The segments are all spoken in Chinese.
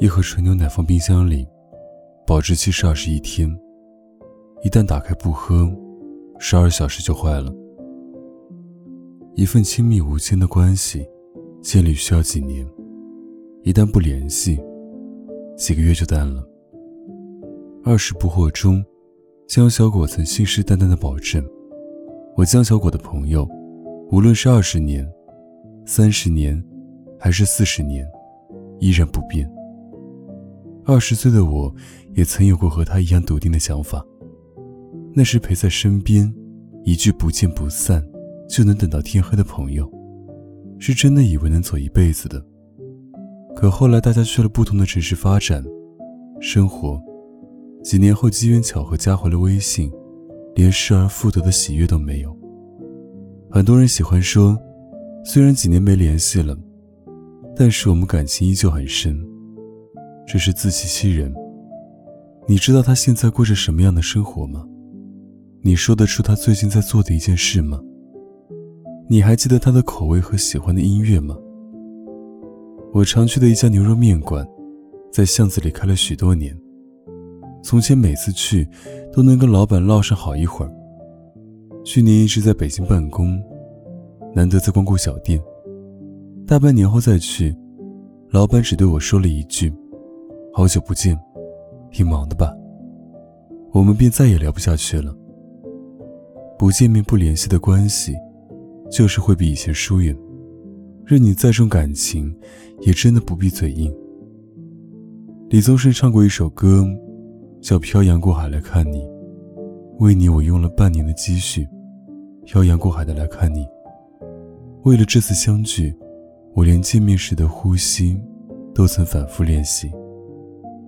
一盒纯牛奶放冰箱里，保质期是二十一天。一旦打开不喝，十二小时就坏了。一份亲密无间的关系，建立需要几年，一旦不联系，几个月就淡了。二十不惑中。江小果曾信誓旦旦的保证：“我江小果的朋友，无论是二十年、三十年，还是四十年，依然不变。”二十岁的我，也曾有过和他一样笃定的想法。那是陪在身边，一句不见不散，就能等到天黑的朋友，是真的以为能走一辈子的。可后来大家去了不同的城市发展，生活。几年后，机缘巧合加回了微信，连失而复得的喜悦都没有。很多人喜欢说，虽然几年没联系了，但是我们感情依旧很深。这是自欺欺人。你知道他现在过着什么样的生活吗？你说得出他最近在做的一件事吗？你还记得他的口味和喜欢的音乐吗？我常去的一家牛肉面馆，在巷子里开了许多年。从前每次去，都能跟老板唠上好一会儿。去年一直在北京办公，难得再光顾小店。大半年后再去，老板只对我说了一句：“好久不见，挺忙的吧？”我们便再也聊不下去了。不见面不联系的关系，就是会比以前疏远。任你再重感情，也真的不必嘴硬。李宗盛唱过一首歌。叫漂洋过海来看你，为你我用了半年的积蓄，漂洋过海的来看你。为了这次相聚，我连见面时的呼吸都曾反复练习。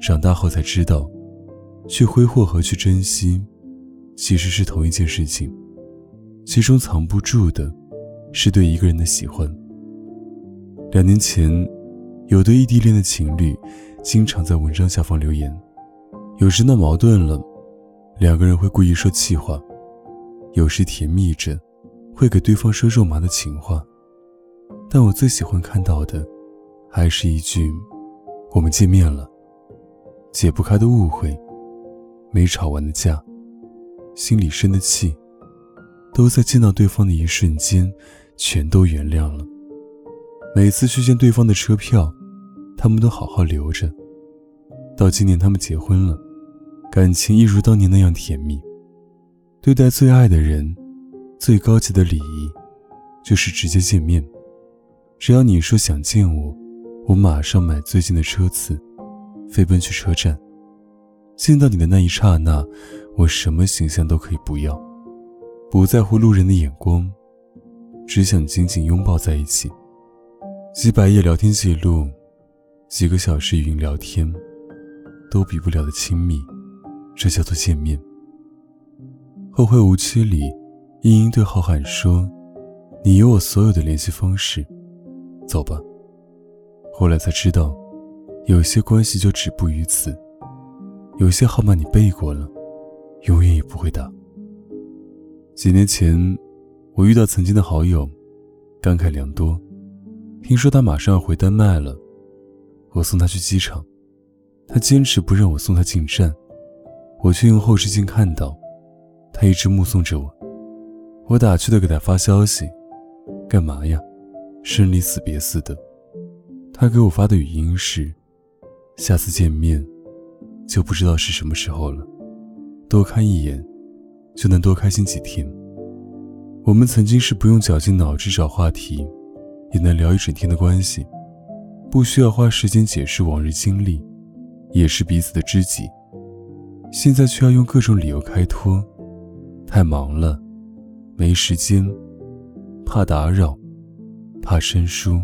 长大后才知道，去挥霍和去珍惜，其实是同一件事情，其中藏不住的，是对一个人的喜欢。两年前，有对异地恋的情侣，经常在文章下方留言。有时闹矛盾了，两个人会故意说气话；有时甜蜜着，会给对方说肉麻的情话。但我最喜欢看到的，还是一句“我们见面了”。解不开的误会，没吵完的架，心里生的气，都在见到对方的一瞬间，全都原谅了。每次去见对方的车票，他们都好好留着。到今年他们结婚了。感情一如当年那样甜蜜。对待最爱的人，最高级的礼仪，就是直接见面。只要你说想见我，我马上买最近的车次，飞奔去车站。见到你的那一刹那，我什么形象都可以不要，不在乎路人的眼光，只想紧紧拥抱在一起。几百页聊天记录，几个小时语音聊天，都比不了的亲密。这叫做见面。后会无期里，茵茵对浩瀚说：“你有我所有的联系方式，走吧。”后来才知道，有些关系就止步于此，有些号码你背过了，永远也不会打。几年前，我遇到曾经的好友，感慨良多。听说他马上要回丹麦了，我送他去机场，他坚持不让我送他进站。我却用后视镜看到，他一直目送着我。我打趣的给他发消息：“干嘛呀？生离死别似的。”他给我发的语音是：“下次见面，就不知道是什么时候了。多看一眼，就能多开心几天。”我们曾经是不用绞尽脑汁找话题，也能聊一整天的关系，不需要花时间解释往日经历，也是彼此的知己。现在却要用各种理由开脱，太忙了，没时间，怕打扰，怕生疏，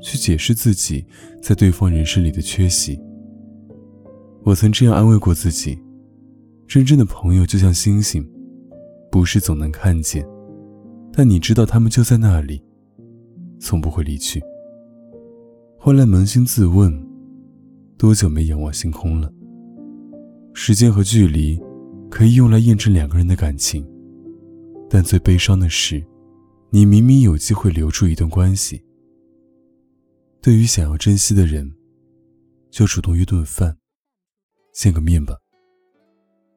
去解释自己在对方人生里的缺席。我曾这样安慰过自己：真正的朋友就像星星，不是总能看见，但你知道他们就在那里，从不会离去。后来扪心自问，多久没仰望星空了？时间和距离，可以用来验证两个人的感情。但最悲伤的是，你明明有机会留住一段关系。对于想要珍惜的人，就主动约顿饭，见个面吧。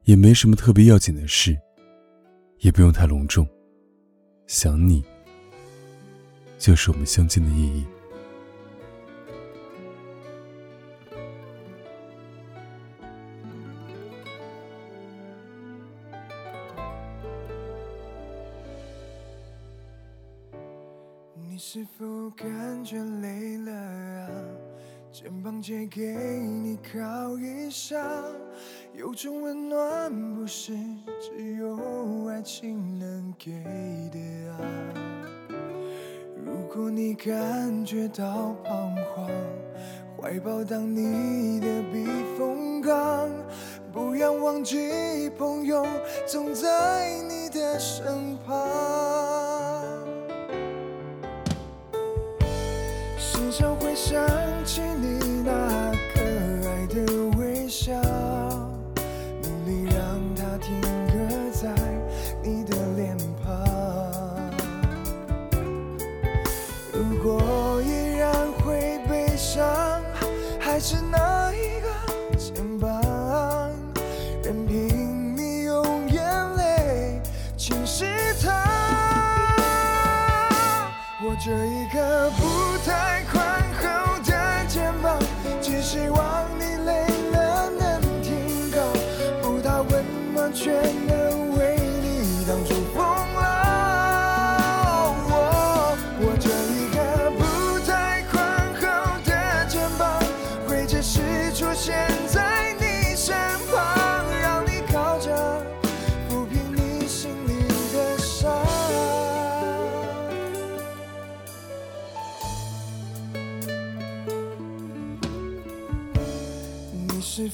也没什么特别要紧的事，也不用太隆重。想你，就是我们相见的意义。给你靠一下，有种温暖不是只有爱情能给的啊。如果你感觉到彷徨，怀抱当你的避风港，不要忘记朋友总在你的身旁。时常会想起你那笑，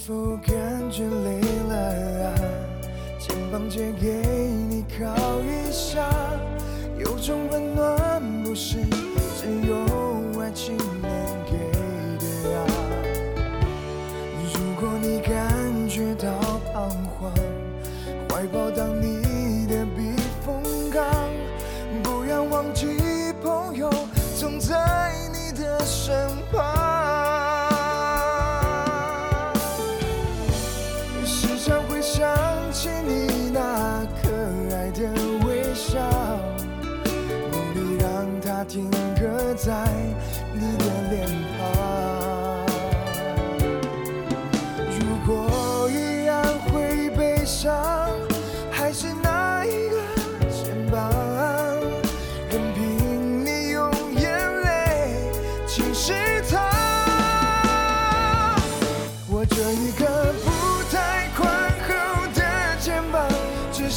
否感觉累了啊？肩膀借给你靠一下，有种温暖不是只有爱情能给的啊。如果你感觉到彷徨，怀抱当你的避风港，不要忘记朋友总在你的身旁。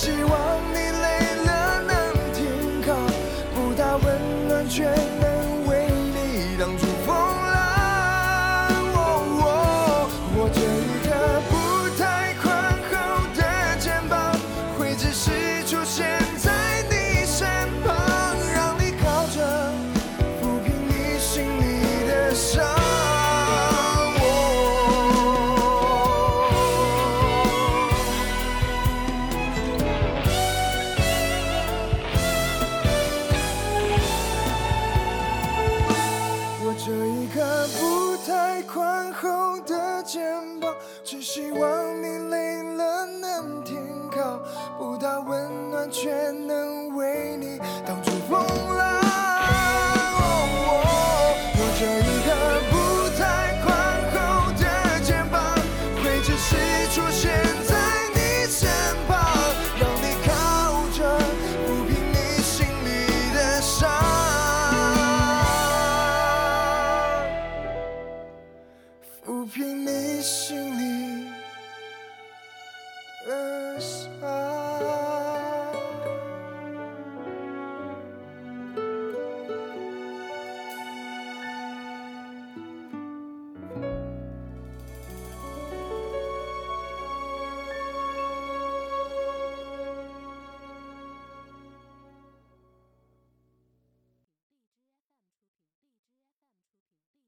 希望你后的肩膀，只希望你累了能停靠，不到温暖却能为你